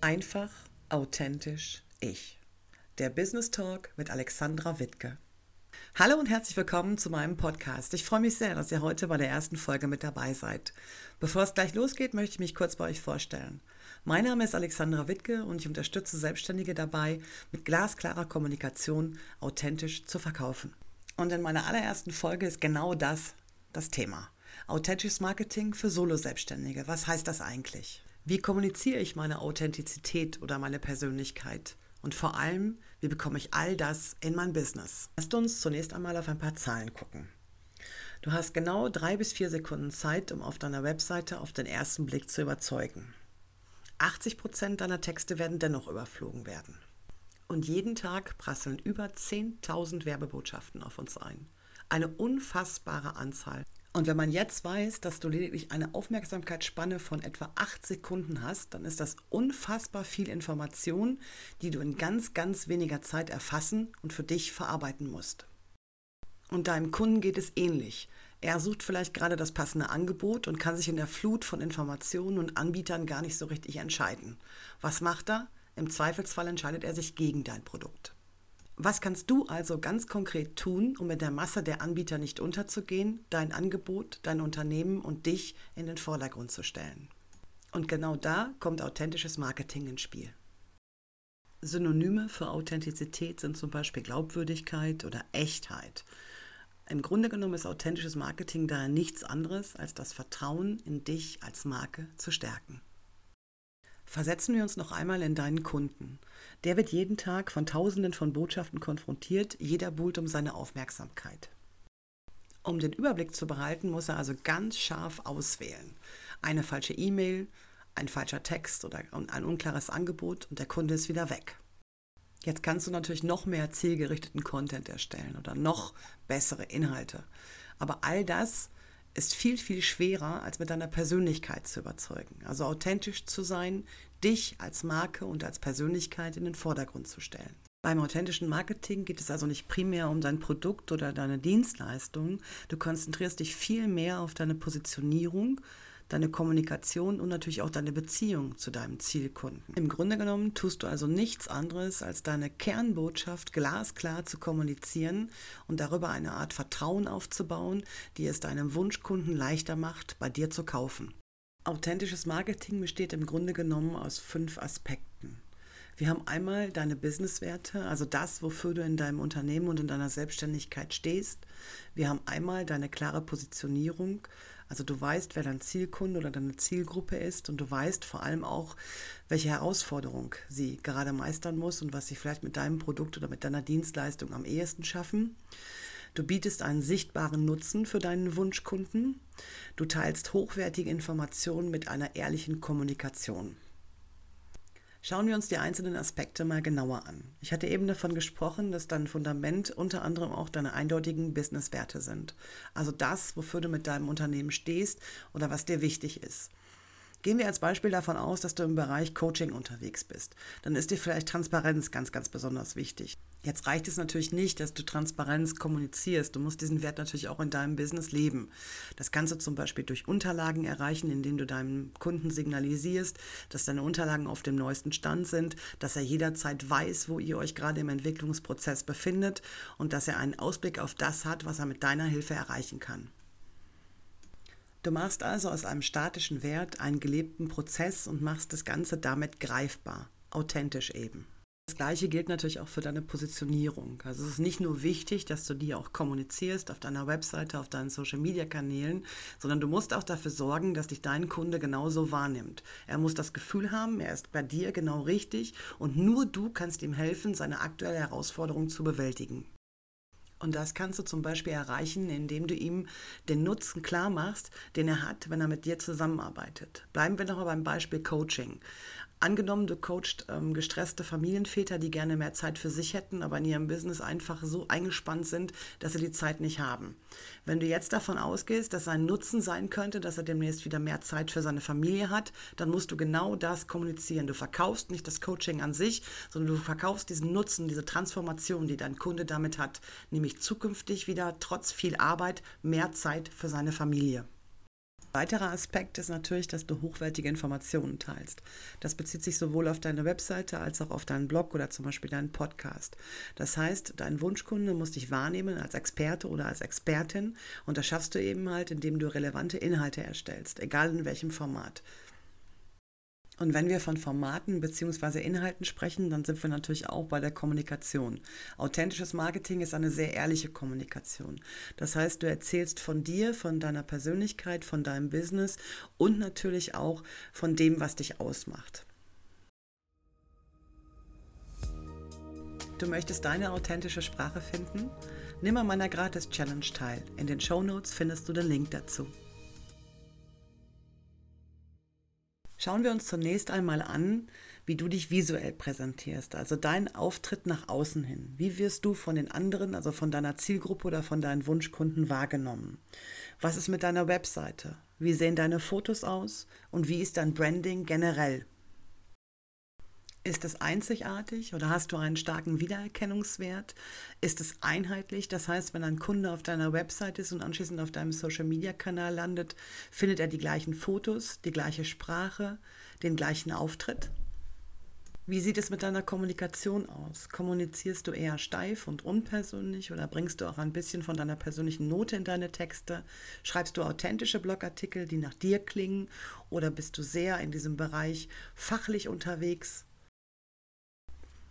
Einfach, authentisch, ich. Der Business Talk mit Alexandra Wittke. Hallo und herzlich willkommen zu meinem Podcast. Ich freue mich sehr, dass ihr heute bei der ersten Folge mit dabei seid. Bevor es gleich losgeht, möchte ich mich kurz bei euch vorstellen. Mein Name ist Alexandra Wittke und ich unterstütze Selbstständige dabei, mit glasklarer Kommunikation authentisch zu verkaufen. Und in meiner allerersten Folge ist genau das das Thema. Authentisches Marketing für Solo-Selbstständige. Was heißt das eigentlich? Wie kommuniziere ich meine Authentizität oder meine Persönlichkeit? Und vor allem, wie bekomme ich all das in mein Business? Lasst uns zunächst einmal auf ein paar Zahlen gucken. Du hast genau drei bis vier Sekunden Zeit, um auf deiner Webseite auf den ersten Blick zu überzeugen. 80 Prozent deiner Texte werden dennoch überflogen werden. Und jeden Tag prasseln über 10.000 Werbebotschaften auf uns ein. Eine unfassbare Anzahl. Und wenn man jetzt weiß, dass du lediglich eine Aufmerksamkeitsspanne von etwa acht Sekunden hast, dann ist das unfassbar viel Information, die du in ganz, ganz weniger Zeit erfassen und für dich verarbeiten musst. Und deinem Kunden geht es ähnlich. Er sucht vielleicht gerade das passende Angebot und kann sich in der Flut von Informationen und Anbietern gar nicht so richtig entscheiden. Was macht er? Im Zweifelsfall entscheidet er sich gegen dein Produkt. Was kannst du also ganz konkret tun, um in der Masse der Anbieter nicht unterzugehen, dein Angebot, dein Unternehmen und dich in den Vordergrund zu stellen? Und genau da kommt authentisches Marketing ins Spiel. Synonyme für Authentizität sind zum Beispiel Glaubwürdigkeit oder Echtheit. Im Grunde genommen ist authentisches Marketing daher nichts anderes, als das Vertrauen in dich als Marke zu stärken. Versetzen wir uns noch einmal in deinen Kunden. Der wird jeden Tag von Tausenden von Botschaften konfrontiert, jeder buhlt um seine Aufmerksamkeit. Um den Überblick zu behalten, muss er also ganz scharf auswählen. Eine falsche E-Mail, ein falscher Text oder ein unklares Angebot und der Kunde ist wieder weg. Jetzt kannst du natürlich noch mehr zielgerichteten Content erstellen oder noch bessere Inhalte. Aber all das ist viel, viel schwerer, als mit deiner Persönlichkeit zu überzeugen. Also authentisch zu sein, dich als Marke und als Persönlichkeit in den Vordergrund zu stellen. Beim authentischen Marketing geht es also nicht primär um dein Produkt oder deine Dienstleistung. Du konzentrierst dich viel mehr auf deine Positionierung deine Kommunikation und natürlich auch deine Beziehung zu deinem Zielkunden. Im Grunde genommen tust du also nichts anderes, als deine Kernbotschaft glasklar zu kommunizieren und darüber eine Art Vertrauen aufzubauen, die es deinem Wunschkunden leichter macht, bei dir zu kaufen. Authentisches Marketing besteht im Grunde genommen aus fünf Aspekten. Wir haben einmal deine Businesswerte, also das, wofür du in deinem Unternehmen und in deiner Selbstständigkeit stehst. Wir haben einmal deine klare Positionierung, also du weißt, wer dein Zielkunde oder deine Zielgruppe ist und du weißt vor allem auch, welche Herausforderung sie gerade meistern muss und was sie vielleicht mit deinem Produkt oder mit deiner Dienstleistung am ehesten schaffen. Du bietest einen sichtbaren Nutzen für deinen Wunschkunden. Du teilst hochwertige Informationen mit einer ehrlichen Kommunikation. Schauen wir uns die einzelnen Aspekte mal genauer an. Ich hatte eben davon gesprochen, dass dein Fundament unter anderem auch deine eindeutigen Businesswerte sind. Also das, wofür du mit deinem Unternehmen stehst oder was dir wichtig ist. Gehen wir als Beispiel davon aus, dass du im Bereich Coaching unterwegs bist. Dann ist dir vielleicht Transparenz ganz, ganz besonders wichtig. Jetzt reicht es natürlich nicht, dass du Transparenz kommunizierst. Du musst diesen Wert natürlich auch in deinem Business leben. Das kannst du zum Beispiel durch Unterlagen erreichen, indem du deinem Kunden signalisierst, dass deine Unterlagen auf dem neuesten Stand sind, dass er jederzeit weiß, wo ihr euch gerade im Entwicklungsprozess befindet und dass er einen Ausblick auf das hat, was er mit deiner Hilfe erreichen kann. Du machst also aus einem statischen Wert einen gelebten Prozess und machst das Ganze damit greifbar, authentisch eben. Das gleiche gilt natürlich auch für deine Positionierung. Also es ist nicht nur wichtig, dass du die auch kommunizierst auf deiner Webseite, auf deinen Social-Media-Kanälen, sondern du musst auch dafür sorgen, dass dich dein Kunde genauso wahrnimmt. Er muss das Gefühl haben, er ist bei dir genau richtig und nur du kannst ihm helfen, seine aktuelle Herausforderung zu bewältigen. Und das kannst du zum Beispiel erreichen, indem du ihm den Nutzen klar machst, den er hat, wenn er mit dir zusammenarbeitet. Bleiben wir nochmal beim Beispiel Coaching. Angenommen, du coachst ähm, gestresste Familienväter, die gerne mehr Zeit für sich hätten, aber in ihrem Business einfach so eingespannt sind, dass sie die Zeit nicht haben. Wenn du jetzt davon ausgehst, dass sein Nutzen sein könnte, dass er demnächst wieder mehr Zeit für seine Familie hat, dann musst du genau das kommunizieren. Du verkaufst nicht das Coaching an sich, sondern du verkaufst diesen Nutzen, diese Transformation, die dein Kunde damit hat, nämlich zukünftig wieder trotz viel Arbeit mehr Zeit für seine Familie. Weiterer Aspekt ist natürlich, dass du hochwertige Informationen teilst. Das bezieht sich sowohl auf deine Webseite als auch auf deinen Blog oder zum Beispiel deinen Podcast. Das heißt, dein Wunschkunde muss dich wahrnehmen als Experte oder als Expertin und das schaffst du eben halt, indem du relevante Inhalte erstellst, egal in welchem Format. Und wenn wir von Formaten bzw. Inhalten sprechen, dann sind wir natürlich auch bei der Kommunikation. Authentisches Marketing ist eine sehr ehrliche Kommunikation. Das heißt, du erzählst von dir, von deiner Persönlichkeit, von deinem Business und natürlich auch von dem, was dich ausmacht. Du möchtest deine authentische Sprache finden? Nimm an meiner Gratis-Challenge teil. In den Show Notes findest du den Link dazu. Schauen wir uns zunächst einmal an, wie du dich visuell präsentierst, also dein Auftritt nach außen hin. Wie wirst du von den anderen, also von deiner Zielgruppe oder von deinen Wunschkunden wahrgenommen? Was ist mit deiner Webseite? Wie sehen deine Fotos aus? Und wie ist dein Branding generell? Ist es einzigartig oder hast du einen starken Wiedererkennungswert? Ist es einheitlich? Das heißt, wenn ein Kunde auf deiner Website ist und anschließend auf deinem Social-Media-Kanal landet, findet er die gleichen Fotos, die gleiche Sprache, den gleichen Auftritt? Wie sieht es mit deiner Kommunikation aus? Kommunizierst du eher steif und unpersönlich oder bringst du auch ein bisschen von deiner persönlichen Note in deine Texte? Schreibst du authentische Blogartikel, die nach dir klingen oder bist du sehr in diesem Bereich fachlich unterwegs?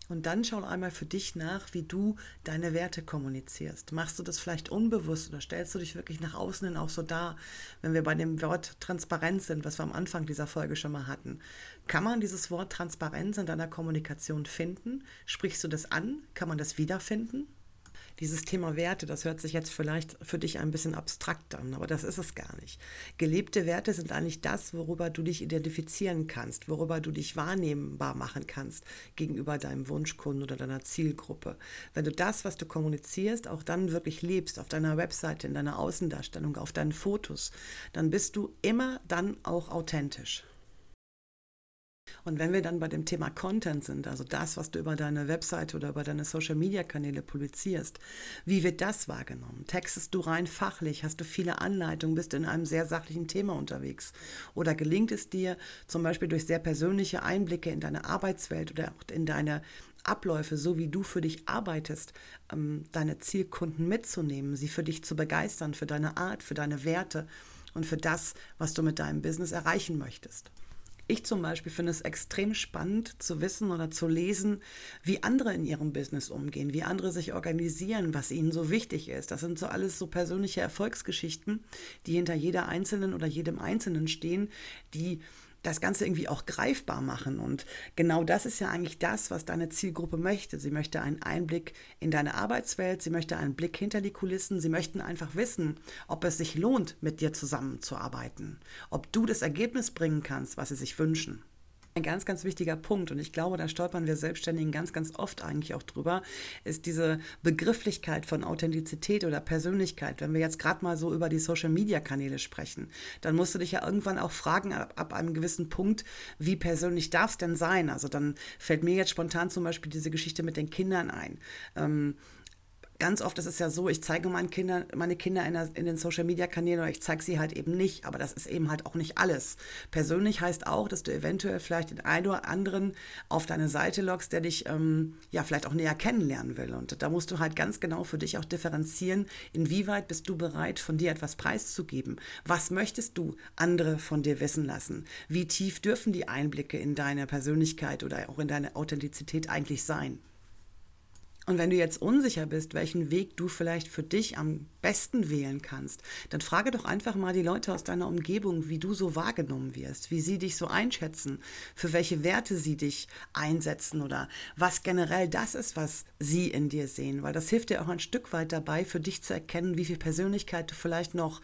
Und dann schau einmal für dich nach, wie du deine Werte kommunizierst. Machst du das vielleicht unbewusst oder stellst du dich wirklich nach außen hin auch so dar, wenn wir bei dem Wort Transparenz sind, was wir am Anfang dieser Folge schon mal hatten? Kann man dieses Wort Transparenz in deiner Kommunikation finden? Sprichst du das an? Kann man das wiederfinden? Dieses Thema Werte, das hört sich jetzt vielleicht für dich ein bisschen abstrakt an, aber das ist es gar nicht. Gelebte Werte sind eigentlich das, worüber du dich identifizieren kannst, worüber du dich wahrnehmbar machen kannst gegenüber deinem Wunschkunden oder deiner Zielgruppe. Wenn du das, was du kommunizierst, auch dann wirklich lebst, auf deiner Webseite, in deiner Außendarstellung, auf deinen Fotos, dann bist du immer dann auch authentisch. Und wenn wir dann bei dem Thema Content sind, also das, was du über deine Webseite oder über deine Social-Media-Kanäle publizierst, wie wird das wahrgenommen? Textest du rein fachlich? Hast du viele Anleitungen? Bist du in einem sehr sachlichen Thema unterwegs? Oder gelingt es dir zum Beispiel durch sehr persönliche Einblicke in deine Arbeitswelt oder auch in deine Abläufe, so wie du für dich arbeitest, ähm, deine Zielkunden mitzunehmen, sie für dich zu begeistern, für deine Art, für deine Werte und für das, was du mit deinem Business erreichen möchtest? Ich zum Beispiel finde es extrem spannend zu wissen oder zu lesen, wie andere in ihrem Business umgehen, wie andere sich organisieren, was ihnen so wichtig ist. Das sind so alles so persönliche Erfolgsgeschichten, die hinter jeder Einzelnen oder jedem Einzelnen stehen, die das Ganze irgendwie auch greifbar machen. Und genau das ist ja eigentlich das, was deine Zielgruppe möchte. Sie möchte einen Einblick in deine Arbeitswelt, sie möchte einen Blick hinter die Kulissen, sie möchten einfach wissen, ob es sich lohnt, mit dir zusammenzuarbeiten, ob du das Ergebnis bringen kannst, was sie sich wünschen. Ein ganz, ganz wichtiger Punkt, und ich glaube, da stolpern wir Selbstständigen ganz, ganz oft eigentlich auch drüber, ist diese Begrifflichkeit von Authentizität oder Persönlichkeit. Wenn wir jetzt gerade mal so über die Social-Media-Kanäle sprechen, dann musst du dich ja irgendwann auch fragen, ab, ab einem gewissen Punkt, wie persönlich darf es denn sein? Also dann fällt mir jetzt spontan zum Beispiel diese Geschichte mit den Kindern ein. Ähm, ganz oft ist es ja so, ich zeige meinen Kindern, meine Kinder in, der, in den Social Media Kanälen oder ich zeige sie halt eben nicht. Aber das ist eben halt auch nicht alles. Persönlich heißt auch, dass du eventuell vielleicht den einen oder anderen auf deine Seite loggst, der dich ähm, ja vielleicht auch näher kennenlernen will. Und da musst du halt ganz genau für dich auch differenzieren, inwieweit bist du bereit, von dir etwas preiszugeben. Was möchtest du andere von dir wissen lassen? Wie tief dürfen die Einblicke in deine Persönlichkeit oder auch in deine Authentizität eigentlich sein? Und wenn du jetzt unsicher bist, welchen Weg du vielleicht für dich am besten wählen kannst, dann frage doch einfach mal die Leute aus deiner Umgebung, wie du so wahrgenommen wirst, wie sie dich so einschätzen, für welche Werte sie dich einsetzen oder was generell das ist, was sie in dir sehen, weil das hilft dir auch ein Stück weit dabei, für dich zu erkennen, wie viel Persönlichkeit du vielleicht noch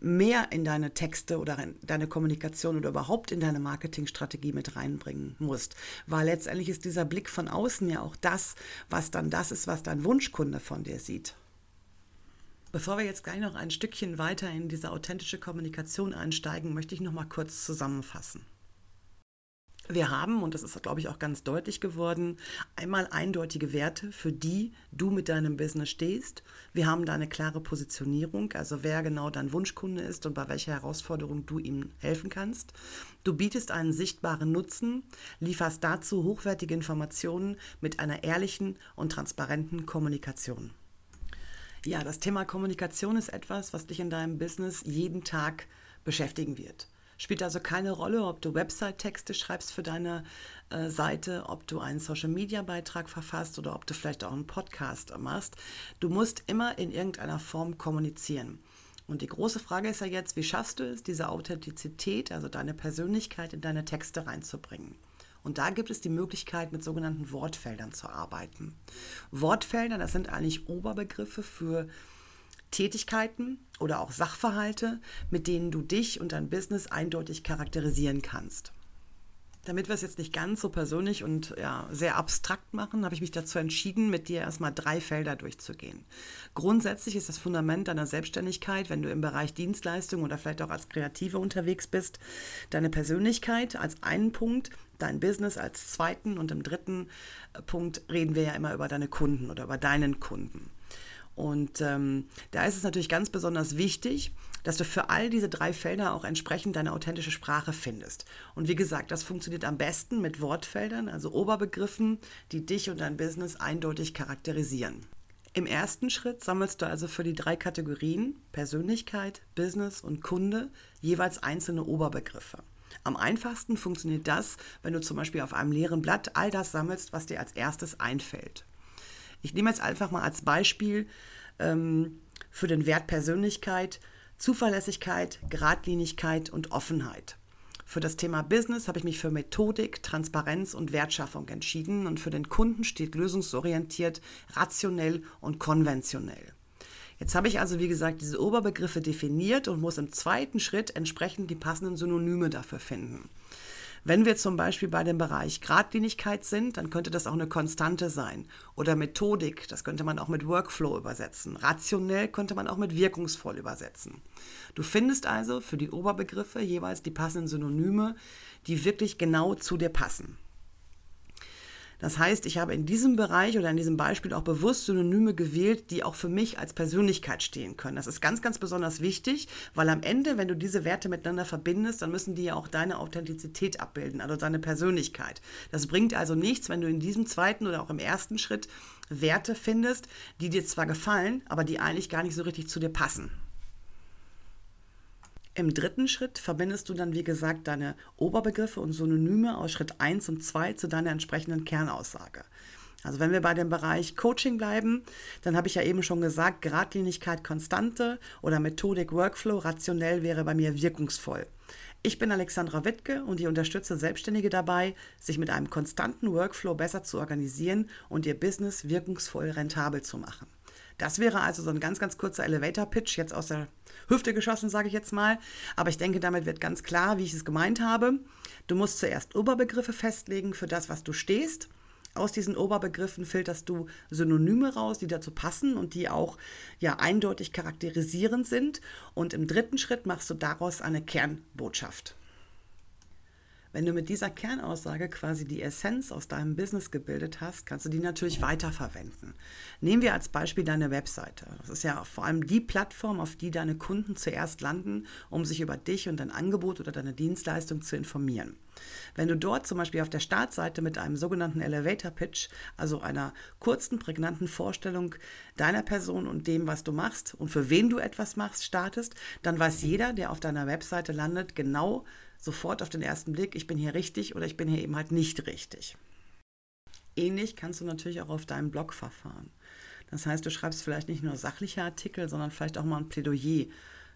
mehr in deine Texte oder in deine Kommunikation oder überhaupt in deine Marketingstrategie mit reinbringen musst. Weil letztendlich ist dieser Blick von außen ja auch das, was dann das ist, was dein Wunschkunde von dir sieht. Bevor wir jetzt gleich noch ein Stückchen weiter in diese authentische Kommunikation einsteigen, möchte ich noch mal kurz zusammenfassen. Wir haben, und das ist, glaube ich, auch ganz deutlich geworden, einmal eindeutige Werte, für die du mit deinem Business stehst. Wir haben da eine klare Positionierung, also wer genau dein Wunschkunde ist und bei welcher Herausforderung du ihm helfen kannst. Du bietest einen sichtbaren Nutzen, lieferst dazu hochwertige Informationen mit einer ehrlichen und transparenten Kommunikation. Ja, das Thema Kommunikation ist etwas, was dich in deinem Business jeden Tag beschäftigen wird. Spielt also keine Rolle, ob du Website-Texte schreibst für deine äh, Seite, ob du einen Social-Media-Beitrag verfasst oder ob du vielleicht auch einen Podcast machst. Du musst immer in irgendeiner Form kommunizieren. Und die große Frage ist ja jetzt, wie schaffst du es, diese Authentizität, also deine Persönlichkeit in deine Texte reinzubringen? Und da gibt es die Möglichkeit, mit sogenannten Wortfeldern zu arbeiten. Wortfelder, das sind eigentlich Oberbegriffe für Tätigkeiten oder auch Sachverhalte, mit denen du dich und dein Business eindeutig charakterisieren kannst. Damit wir es jetzt nicht ganz so persönlich und ja, sehr abstrakt machen, habe ich mich dazu entschieden, mit dir erstmal drei Felder durchzugehen. Grundsätzlich ist das Fundament deiner Selbstständigkeit, wenn du im Bereich Dienstleistung oder vielleicht auch als Kreative unterwegs bist, deine Persönlichkeit als einen Punkt, dein Business als zweiten und im dritten Punkt reden wir ja immer über deine Kunden oder über deinen Kunden. Und ähm, da ist es natürlich ganz besonders wichtig, dass du für all diese drei Felder auch entsprechend deine authentische Sprache findest. Und wie gesagt, das funktioniert am besten mit Wortfeldern, also Oberbegriffen, die dich und dein Business eindeutig charakterisieren. Im ersten Schritt sammelst du also für die drei Kategorien Persönlichkeit, Business und Kunde jeweils einzelne Oberbegriffe. Am einfachsten funktioniert das, wenn du zum Beispiel auf einem leeren Blatt all das sammelst, was dir als erstes einfällt. Ich nehme jetzt einfach mal als Beispiel ähm, für den Wert Persönlichkeit Zuverlässigkeit, Geradlinigkeit und Offenheit. Für das Thema Business habe ich mich für Methodik, Transparenz und Wertschaffung entschieden und für den Kunden steht lösungsorientiert, rationell und konventionell. Jetzt habe ich also, wie gesagt, diese Oberbegriffe definiert und muss im zweiten Schritt entsprechend die passenden Synonyme dafür finden. Wenn wir zum Beispiel bei dem Bereich Gradlinigkeit sind, dann könnte das auch eine Konstante sein. Oder Methodik, das könnte man auch mit Workflow übersetzen. Rationell könnte man auch mit wirkungsvoll übersetzen. Du findest also für die Oberbegriffe jeweils die passenden Synonyme, die wirklich genau zu dir passen. Das heißt, ich habe in diesem Bereich oder in diesem Beispiel auch bewusst Synonyme gewählt, die auch für mich als Persönlichkeit stehen können. Das ist ganz, ganz besonders wichtig, weil am Ende, wenn du diese Werte miteinander verbindest, dann müssen die ja auch deine Authentizität abbilden, also deine Persönlichkeit. Das bringt also nichts, wenn du in diesem zweiten oder auch im ersten Schritt Werte findest, die dir zwar gefallen, aber die eigentlich gar nicht so richtig zu dir passen. Im dritten Schritt verbindest du dann, wie gesagt, deine Oberbegriffe und Synonyme aus Schritt 1 und 2 zu deiner entsprechenden Kernaussage. Also wenn wir bei dem Bereich Coaching bleiben, dann habe ich ja eben schon gesagt, Gradlinigkeit konstante oder Methodik Workflow rationell wäre bei mir wirkungsvoll. Ich bin Alexandra Wittke und ich unterstütze Selbstständige dabei, sich mit einem konstanten Workflow besser zu organisieren und ihr Business wirkungsvoll rentabel zu machen. Das wäre also so ein ganz, ganz kurzer Elevator-Pitch, jetzt aus der Hüfte geschossen, sage ich jetzt mal. Aber ich denke, damit wird ganz klar, wie ich es gemeint habe. Du musst zuerst Oberbegriffe festlegen für das, was du stehst. Aus diesen Oberbegriffen filterst du Synonyme raus, die dazu passen und die auch ja eindeutig charakterisierend sind. Und im dritten Schritt machst du daraus eine Kernbotschaft. Wenn du mit dieser Kernaussage quasi die Essenz aus deinem Business gebildet hast, kannst du die natürlich weiterverwenden. Nehmen wir als Beispiel deine Webseite. Das ist ja vor allem die Plattform, auf die deine Kunden zuerst landen, um sich über dich und dein Angebot oder deine Dienstleistung zu informieren. Wenn du dort zum Beispiel auf der Startseite mit einem sogenannten Elevator Pitch, also einer kurzen, prägnanten Vorstellung deiner Person und dem, was du machst und für wen du etwas machst, startest, dann weiß jeder, der auf deiner Webseite landet, genau, sofort auf den ersten Blick, ich bin hier richtig oder ich bin hier eben halt nicht richtig. Ähnlich kannst du natürlich auch auf deinem Blog verfahren. Das heißt, du schreibst vielleicht nicht nur sachliche Artikel, sondern vielleicht auch mal ein Plädoyer.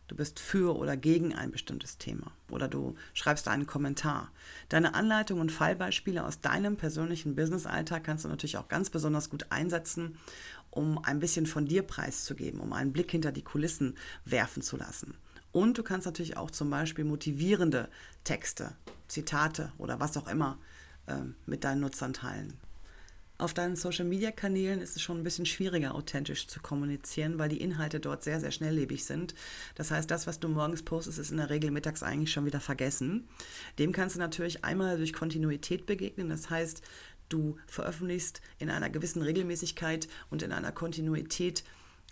Du bist für oder gegen ein bestimmtes Thema oder du schreibst einen Kommentar. Deine Anleitung und Fallbeispiele aus deinem persönlichen Businessalltag kannst du natürlich auch ganz besonders gut einsetzen, um ein bisschen von dir preiszugeben, um einen Blick hinter die Kulissen werfen zu lassen. Und du kannst natürlich auch zum Beispiel motivierende Texte, Zitate oder was auch immer äh, mit deinen Nutzern teilen. Auf deinen Social-Media-Kanälen ist es schon ein bisschen schwieriger, authentisch zu kommunizieren, weil die Inhalte dort sehr, sehr schnelllebig sind. Das heißt, das, was du morgens postest, ist in der Regel mittags eigentlich schon wieder vergessen. Dem kannst du natürlich einmal durch Kontinuität begegnen. Das heißt, du veröffentlichst in einer gewissen Regelmäßigkeit und in einer Kontinuität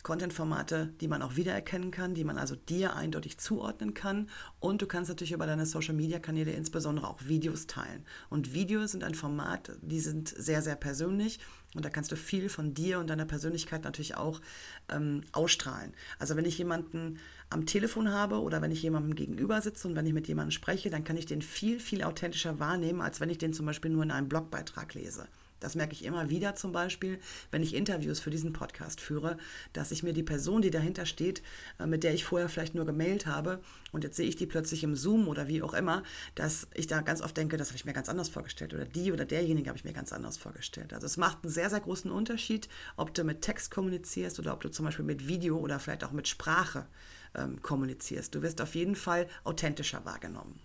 Content-Formate, die man auch wiedererkennen kann, die man also dir eindeutig zuordnen kann. Und du kannst natürlich über deine Social-Media-Kanäle insbesondere auch Videos teilen. Und Videos sind ein Format, die sind sehr, sehr persönlich. Und da kannst du viel von dir und deiner Persönlichkeit natürlich auch ähm, ausstrahlen. Also wenn ich jemanden am Telefon habe oder wenn ich jemandem gegenüber sitze und wenn ich mit jemandem spreche, dann kann ich den viel, viel authentischer wahrnehmen, als wenn ich den zum Beispiel nur in einem Blogbeitrag lese. Das merke ich immer wieder zum Beispiel, wenn ich Interviews für diesen Podcast führe, dass ich mir die Person, die dahinter steht, äh, mit der ich vorher vielleicht nur gemailt habe und jetzt sehe ich die plötzlich im Zoom oder wie auch immer, dass ich da ganz oft denke, das habe ich mir ganz anders vorgestellt oder die oder derjenige habe ich mir ganz anders vorgestellt. Also es macht einen sehr, sehr großen Unterschied, ob du mit Text kommunizierst oder ob du zum Beispiel mit Video oder vielleicht auch mit Sprache ähm, kommunizierst. Du wirst auf jeden Fall authentischer wahrgenommen.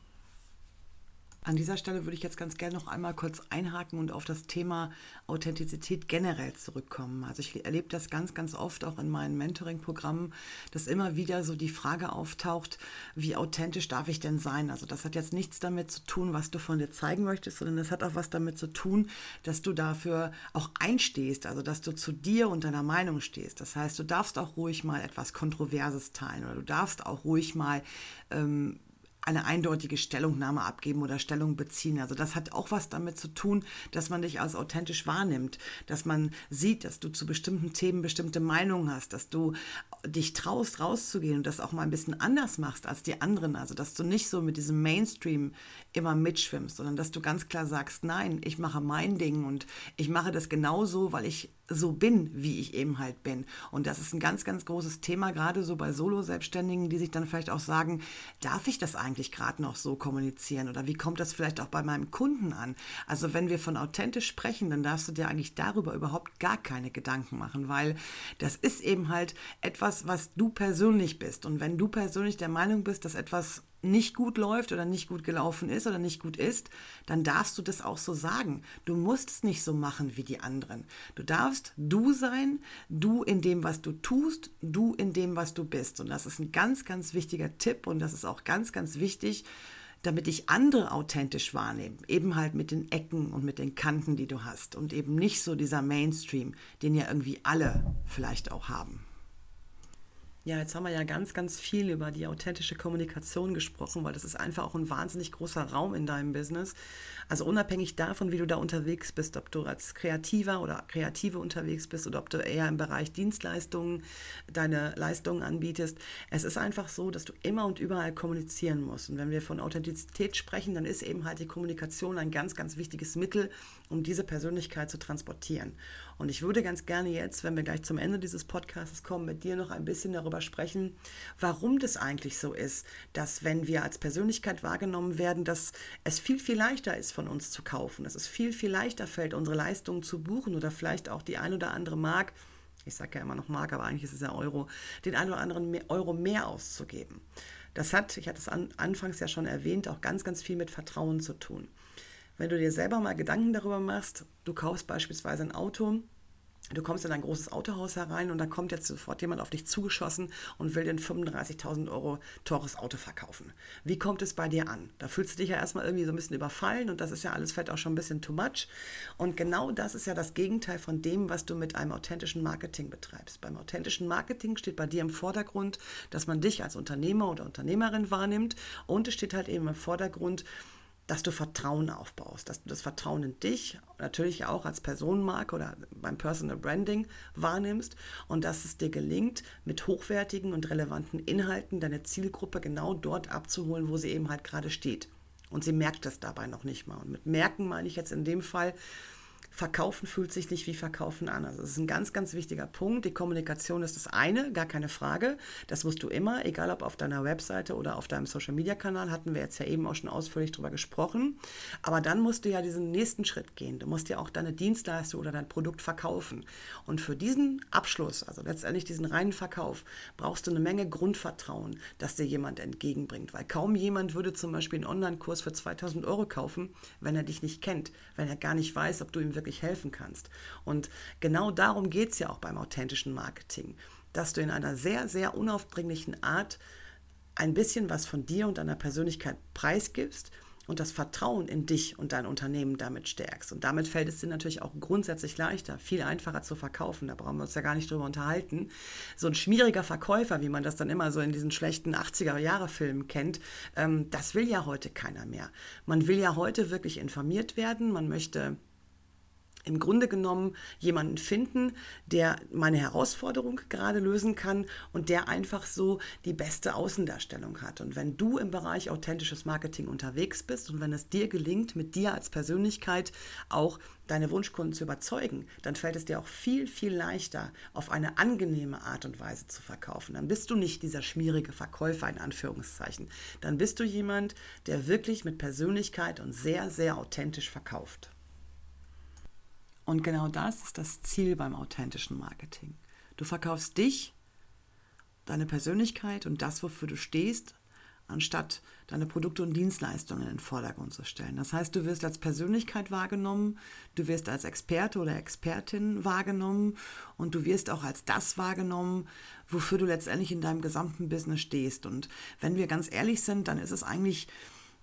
An dieser Stelle würde ich jetzt ganz gerne noch einmal kurz einhaken und auf das Thema Authentizität generell zurückkommen. Also ich erlebe das ganz, ganz oft auch in meinen Mentoring-Programmen, dass immer wieder so die Frage auftaucht, wie authentisch darf ich denn sein? Also das hat jetzt nichts damit zu tun, was du von dir zeigen möchtest, sondern das hat auch was damit zu tun, dass du dafür auch einstehst, also dass du zu dir und deiner Meinung stehst. Das heißt, du darfst auch ruhig mal etwas Kontroverses teilen oder du darfst auch ruhig mal ähm, eine eindeutige Stellungnahme abgeben oder Stellung beziehen. Also das hat auch was damit zu tun, dass man dich als authentisch wahrnimmt, dass man sieht, dass du zu bestimmten Themen bestimmte Meinungen hast, dass du dich traust, rauszugehen und das auch mal ein bisschen anders machst als die anderen. Also dass du nicht so mit diesem Mainstream immer mitschwimmst, sondern dass du ganz klar sagst, nein, ich mache mein Ding und ich mache das genauso, weil ich so bin, wie ich eben halt bin. Und das ist ein ganz, ganz großes Thema, gerade so bei Solo-Selbstständigen, die sich dann vielleicht auch sagen, darf ich das eigentlich gerade noch so kommunizieren oder wie kommt das vielleicht auch bei meinem Kunden an? Also wenn wir von authentisch sprechen, dann darfst du dir eigentlich darüber überhaupt gar keine Gedanken machen, weil das ist eben halt etwas, was du persönlich bist. Und wenn du persönlich der Meinung bist, dass etwas nicht gut läuft oder nicht gut gelaufen ist oder nicht gut ist, dann darfst du das auch so sagen. Du musst es nicht so machen wie die anderen. Du darfst du sein, du in dem, was du tust, du in dem, was du bist. Und das ist ein ganz, ganz wichtiger Tipp und das ist auch ganz, ganz wichtig, damit dich andere authentisch wahrnehmen. Eben halt mit den Ecken und mit den Kanten, die du hast. Und eben nicht so dieser Mainstream, den ja irgendwie alle vielleicht auch haben. Ja, jetzt haben wir ja ganz, ganz viel über die authentische Kommunikation gesprochen, weil das ist einfach auch ein wahnsinnig großer Raum in deinem Business. Also unabhängig davon, wie du da unterwegs bist, ob du als Kreativer oder Kreative unterwegs bist oder ob du eher im Bereich Dienstleistungen deine Leistungen anbietest, es ist einfach so, dass du immer und überall kommunizieren musst. Und wenn wir von Authentizität sprechen, dann ist eben halt die Kommunikation ein ganz, ganz wichtiges Mittel, um diese Persönlichkeit zu transportieren. Und ich würde ganz gerne jetzt, wenn wir gleich zum Ende dieses Podcasts kommen, mit dir noch ein bisschen darüber sprechen, warum das eigentlich so ist, dass wenn wir als Persönlichkeit wahrgenommen werden, dass es viel, viel leichter ist, von uns zu kaufen, dass es viel, viel leichter fällt, unsere Leistungen zu buchen oder vielleicht auch die ein oder andere Mark, ich sage ja immer noch Mark, aber eigentlich ist es ja Euro, den ein oder anderen Euro mehr auszugeben. Das hat, ich hatte es an, anfangs ja schon erwähnt, auch ganz, ganz viel mit Vertrauen zu tun. Wenn du dir selber mal Gedanken darüber machst, du kaufst beispielsweise ein Auto, Du kommst in ein großes Autohaus herein und dann kommt jetzt sofort jemand auf dich zugeschossen und will den 35.000 Euro teures Auto verkaufen. Wie kommt es bei dir an? Da fühlst du dich ja erstmal irgendwie so ein bisschen überfallen und das ist ja alles vielleicht auch schon ein bisschen too much. Und genau das ist ja das Gegenteil von dem, was du mit einem authentischen Marketing betreibst. Beim authentischen Marketing steht bei dir im Vordergrund, dass man dich als Unternehmer oder Unternehmerin wahrnimmt und es steht halt eben im Vordergrund, dass du Vertrauen aufbaust, dass du das Vertrauen in dich, natürlich auch als Personenmarke oder beim Personal Branding wahrnimmst und dass es dir gelingt, mit hochwertigen und relevanten Inhalten deine Zielgruppe genau dort abzuholen, wo sie eben halt gerade steht. Und sie merkt es dabei noch nicht mal. Und mit merken meine ich jetzt in dem Fall, Verkaufen fühlt sich nicht wie Verkaufen an. Also das ist ein ganz, ganz wichtiger Punkt. Die Kommunikation ist das eine, gar keine Frage. Das musst du immer, egal ob auf deiner Webseite oder auf deinem Social-Media-Kanal, hatten wir jetzt ja eben auch schon ausführlich darüber gesprochen. Aber dann musst du ja diesen nächsten Schritt gehen. Du musst ja auch deine Dienstleistung oder dein Produkt verkaufen. Und für diesen Abschluss, also letztendlich diesen reinen Verkauf, brauchst du eine Menge Grundvertrauen, dass dir jemand entgegenbringt. Weil kaum jemand würde zum Beispiel einen Online-Kurs für 2000 Euro kaufen, wenn er dich nicht kennt, wenn er gar nicht weiß, ob du ihm wirklich wirklich helfen kannst. Und genau darum geht es ja auch beim authentischen Marketing, dass du in einer sehr, sehr unaufdringlichen Art ein bisschen was von dir und deiner Persönlichkeit preisgibst und das Vertrauen in dich und dein Unternehmen damit stärkst. Und damit fällt es dir natürlich auch grundsätzlich leichter, viel einfacher zu verkaufen. Da brauchen wir uns ja gar nicht drüber unterhalten. So ein schmieriger Verkäufer, wie man das dann immer so in diesen schlechten 80er-Jahre-Filmen kennt, ähm, das will ja heute keiner mehr. Man will ja heute wirklich informiert werden. Man möchte im Grunde genommen jemanden finden, der meine Herausforderung gerade lösen kann und der einfach so die beste Außendarstellung hat. Und wenn du im Bereich authentisches Marketing unterwegs bist und wenn es dir gelingt, mit dir als Persönlichkeit auch deine Wunschkunden zu überzeugen, dann fällt es dir auch viel, viel leichter, auf eine angenehme Art und Weise zu verkaufen. Dann bist du nicht dieser schmierige Verkäufer in Anführungszeichen. Dann bist du jemand, der wirklich mit Persönlichkeit und sehr, sehr authentisch verkauft. Und genau das ist das Ziel beim authentischen Marketing. Du verkaufst dich, deine Persönlichkeit und das, wofür du stehst, anstatt deine Produkte und Dienstleistungen in den Vordergrund zu stellen. Das heißt, du wirst als Persönlichkeit wahrgenommen, du wirst als Experte oder Expertin wahrgenommen und du wirst auch als das wahrgenommen, wofür du letztendlich in deinem gesamten Business stehst. Und wenn wir ganz ehrlich sind, dann ist es eigentlich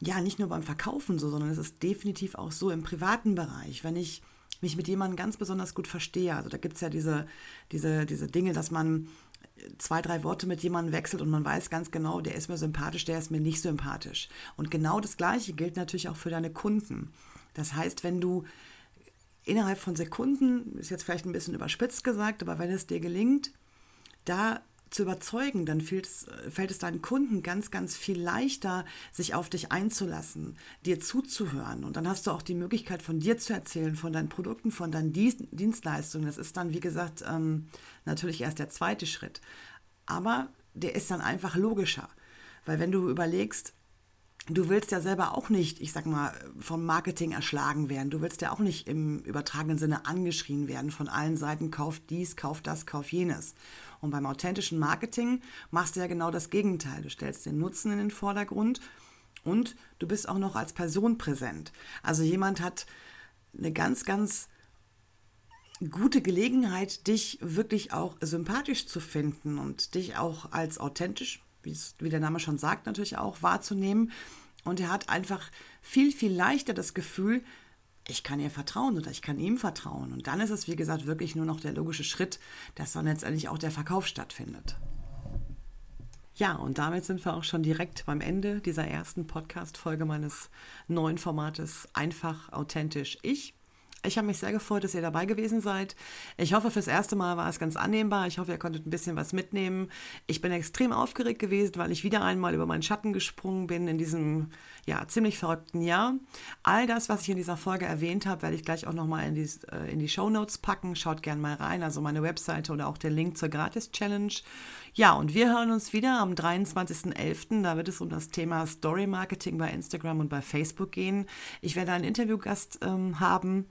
ja nicht nur beim Verkaufen so, sondern es ist definitiv auch so im privaten Bereich. Wenn ich mich mit jemandem ganz besonders gut verstehe. Also da gibt es ja diese, diese, diese Dinge, dass man zwei, drei Worte mit jemandem wechselt und man weiß ganz genau, der ist mir sympathisch, der ist mir nicht sympathisch. Und genau das Gleiche gilt natürlich auch für deine Kunden. Das heißt, wenn du innerhalb von Sekunden, ist jetzt vielleicht ein bisschen überspitzt gesagt, aber wenn es dir gelingt, da zu überzeugen, dann fällt es, fällt es deinen Kunden ganz, ganz viel leichter, sich auf dich einzulassen, dir zuzuhören. Und dann hast du auch die Möglichkeit, von dir zu erzählen, von deinen Produkten, von deinen Dienstleistungen. Das ist dann, wie gesagt, ähm, natürlich erst der zweite Schritt. Aber der ist dann einfach logischer. Weil wenn du überlegst, du willst ja selber auch nicht, ich sag mal, vom Marketing erschlagen werden. Du willst ja auch nicht im übertragenen Sinne angeschrien werden von allen Seiten, kauf dies, kauf das, kauf jenes. Und beim authentischen Marketing machst du ja genau das Gegenteil. Du stellst den Nutzen in den Vordergrund und du bist auch noch als Person präsent. Also jemand hat eine ganz, ganz gute Gelegenheit, dich wirklich auch sympathisch zu finden und dich auch als authentisch, wie der Name schon sagt, natürlich auch wahrzunehmen. Und er hat einfach viel, viel leichter das Gefühl, ich kann ihr vertrauen oder ich kann ihm vertrauen. Und dann ist es, wie gesagt, wirklich nur noch der logische Schritt, dass dann letztendlich auch der Verkauf stattfindet. Ja, und damit sind wir auch schon direkt beim Ende dieser ersten Podcast-Folge meines neuen Formates Einfach, authentisch, ich. Ich habe mich sehr gefreut, dass ihr dabei gewesen seid. Ich hoffe, fürs erste Mal war es ganz annehmbar. Ich hoffe, ihr konntet ein bisschen was mitnehmen. Ich bin extrem aufgeregt gewesen, weil ich wieder einmal über meinen Schatten gesprungen bin in diesem ja, ziemlich verrückten Jahr. All das, was ich in dieser Folge erwähnt habe, werde ich gleich auch nochmal in die, äh, in die Show Notes packen. Schaut gerne mal rein, also meine Webseite oder auch der Link zur Gratis-Challenge. Ja, und wir hören uns wieder am 23.11. Da wird es um das Thema Story Marketing bei Instagram und bei Facebook gehen. Ich werde einen Interviewgast ähm, haben.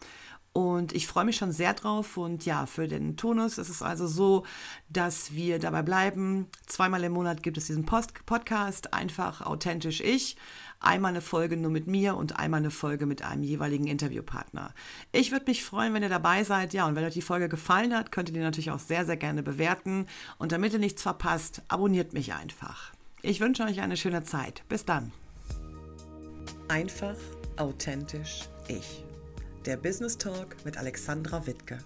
Und ich freue mich schon sehr drauf. Und ja, für den Tonus ist es also so, dass wir dabei bleiben. Zweimal im Monat gibt es diesen Post Podcast, einfach authentisch ich. Einmal eine Folge nur mit mir und einmal eine Folge mit einem jeweiligen Interviewpartner. Ich würde mich freuen, wenn ihr dabei seid. Ja, und wenn euch die Folge gefallen hat, könnt ihr die natürlich auch sehr, sehr gerne bewerten. Und damit ihr nichts verpasst, abonniert mich einfach. Ich wünsche euch eine schöne Zeit. Bis dann. Einfach, authentisch, ich. Der Business Talk mit Alexandra Wittke.